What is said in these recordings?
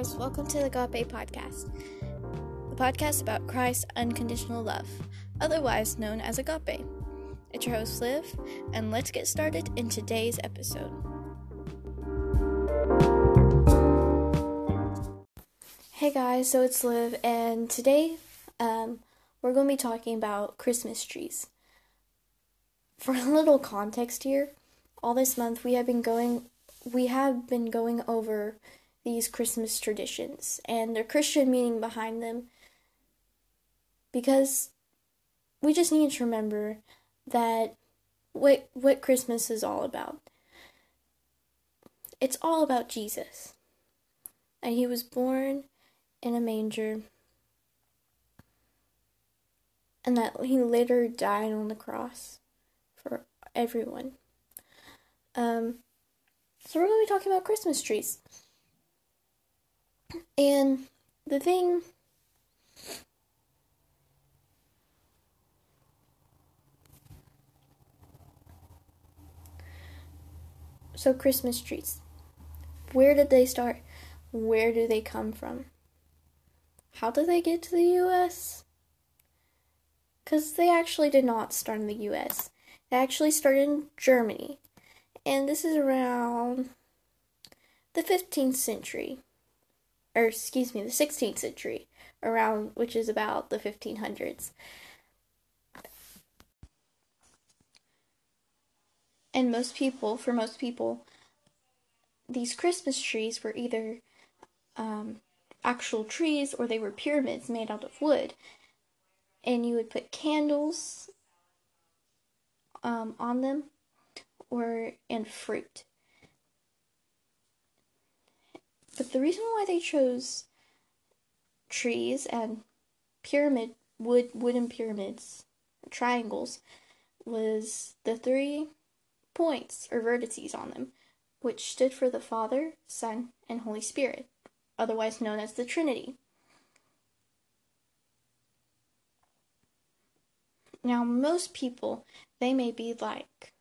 guys, welcome to the Agape Podcast, the podcast about Christ's unconditional love, otherwise known as Agape. It's your host, Liv, and let's get started in today's episode. Hey guys, so it's Liv, and today um, we're going to be talking about Christmas trees. For a little context here, all this month we have been going we have been going over these Christmas traditions and their Christian meaning behind them because we just need to remember that what what Christmas is all about. It's all about Jesus. And he was born in a manger and that he later died on the cross for everyone. Um so we're going to be talking about Christmas trees. And the thing So Christmas trees. Where did they start? Where do they come from? How did they get to the US? Cuz they actually did not start in the US. They actually started in Germany. And this is around the 15th century or excuse me, the 16th century, around which is about the 1500s. And most people, for most people, these Christmas trees were either um, actual trees or they were pyramids made out of wood. And you would put candles um, on them or and fruit. But the reason why they chose trees and pyramid wood wooden pyramids, triangles, was the three points or vertices on them, which stood for the Father, Son, and Holy Spirit, otherwise known as the Trinity. Now, most people, they may be like,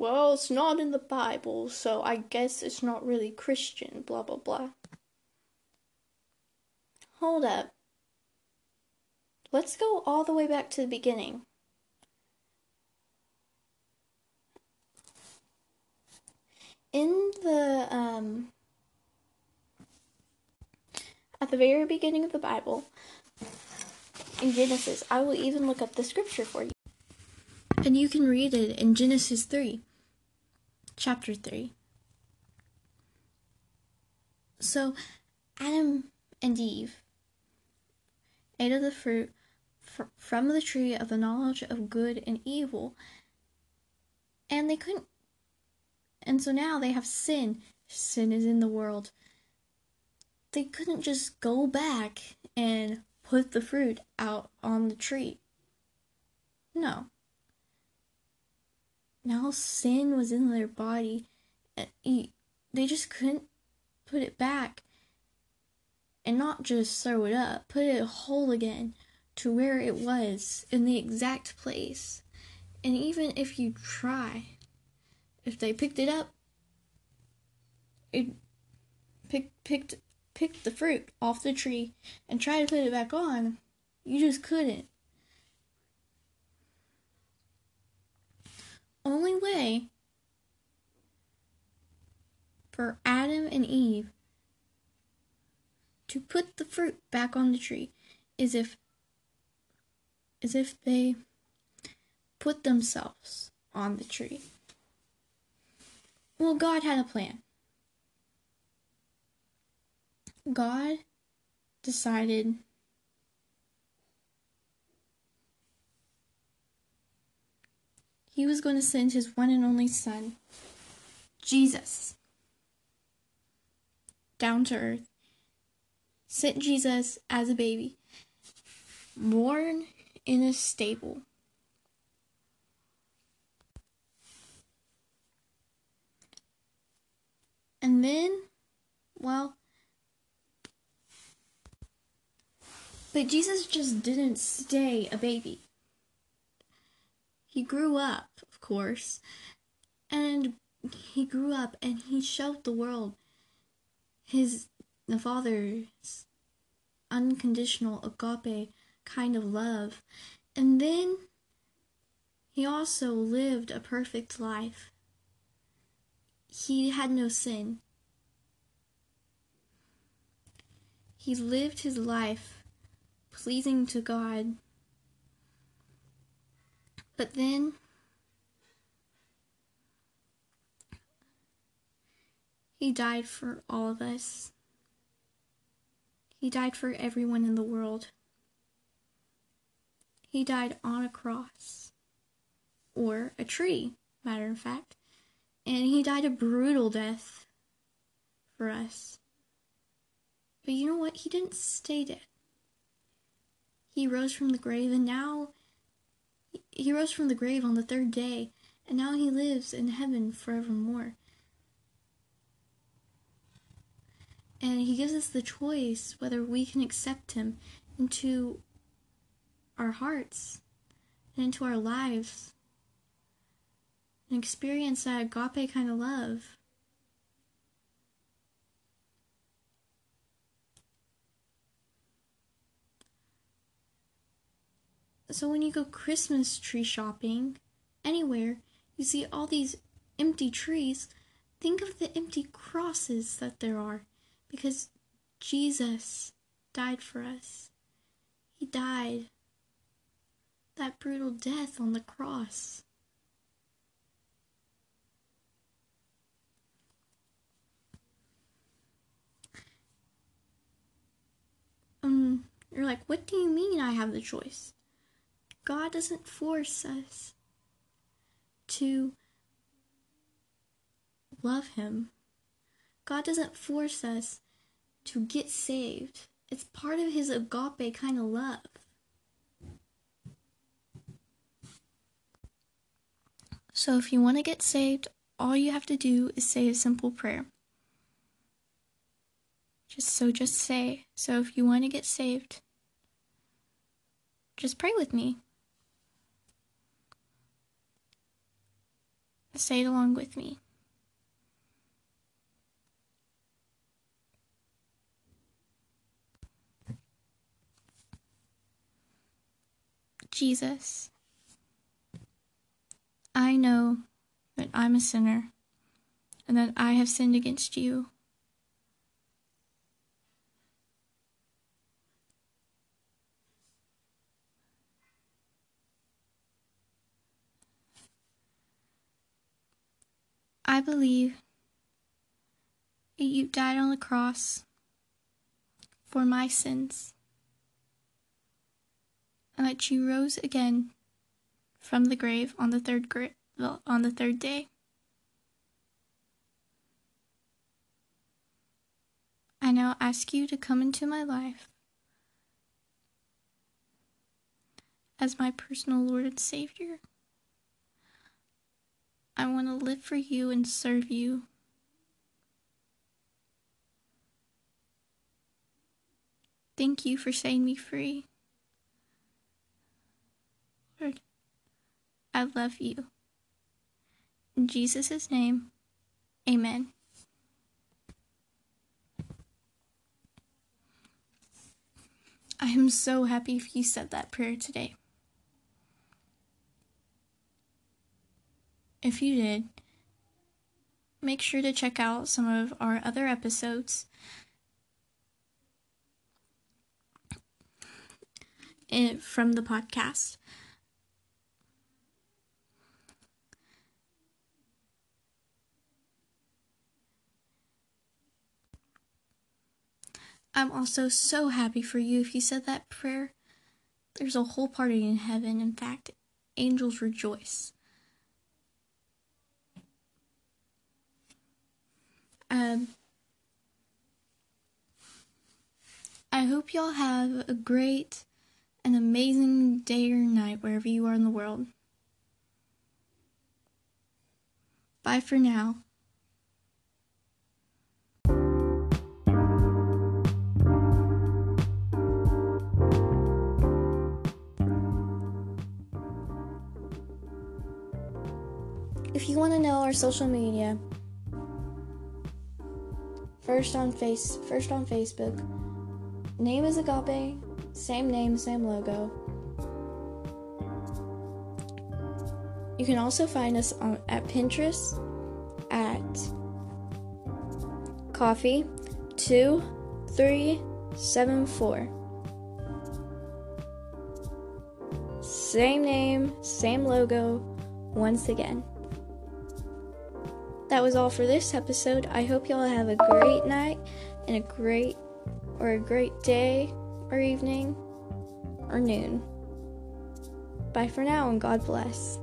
well, it's not in the Bible, so I guess it's not really Christian, blah blah blah. Hold up. Let's go all the way back to the beginning. In the, um, at the very beginning of the Bible, in Genesis, I will even look up the scripture for you. And you can read it in Genesis 3 chapter 3. So, Adam and Eve ate of the fruit fr- from the tree of the knowledge of good and evil, and they couldn't. And so now they have sin. Sin is in the world. They couldn't just go back and put the fruit out on the tree. No now sin was in their body and uh, they just couldn't put it back and not just throw it up put it whole again to where it was in the exact place. And even if you try if they picked it up it picked picked picked the fruit off the tree and tried to put it back on you just couldn't only way for Adam and Eve to put the fruit back on the tree is if is if they put themselves on the tree. Well, God had a plan. God decided he was going to send his one and only son, Jesus, down to earth. Sent Jesus as a baby, born in a stable. And then, well, but Jesus just didn't stay a baby. He grew up of course. And he grew up and he showed the world his the Father's unconditional agape kind of love. And then he also lived a perfect life. He had no sin. He lived his life pleasing to God. But then he died for all of us. He died for everyone in the world. He died on a cross or a tree, matter of fact, and he died a brutal death for us. But you know what? He didn't stay dead. He rose from the grave, and now he rose from the grave on the third day, and now he lives in heaven forevermore. And he gives us the choice whether we can accept him into our hearts and into our lives and experience that agape kind of love. So when you go Christmas tree shopping anywhere, you see all these empty trees. Think of the empty crosses that there are because Jesus died for us. He died that brutal death on the cross. Um, you're like, what do you mean I have the choice? God doesn't force us to love Him. God doesn't force us to get saved. It's part of His agape kind of love. So if you want to get saved, all you have to do is say a simple prayer. Just so just say. So if you want to get saved, just pray with me. Say it along with me. Jesus, I know that I'm a sinner and that I have sinned against you. I believe that you died on the cross for my sins and that you rose again from the grave on the third gra- on the third day. I now ask you to come into my life as my personal Lord and Savior. I want to live for you and serve you. Thank you for setting me free. Lord, I love you. In Jesus' name, amen. I am so happy if you said that prayer today. If you did, make sure to check out some of our other episodes. Eh, from the podcast. I'm also so happy for you if you said that prayer. There's a whole party in heaven. In fact, angels rejoice. Um, I hope y'all have a great and amazing day or night wherever you are in the world. Bye for now. If you want to know our social media, first on face first on Facebook. Name is Agape, same name, same logo. You can also find us on at Pinterest at coffee two three seven four. Same name, same logo, once again. That was all for this episode. I hope y'all have a great night and a great or a great day or evening or noon. Bye for now and God bless.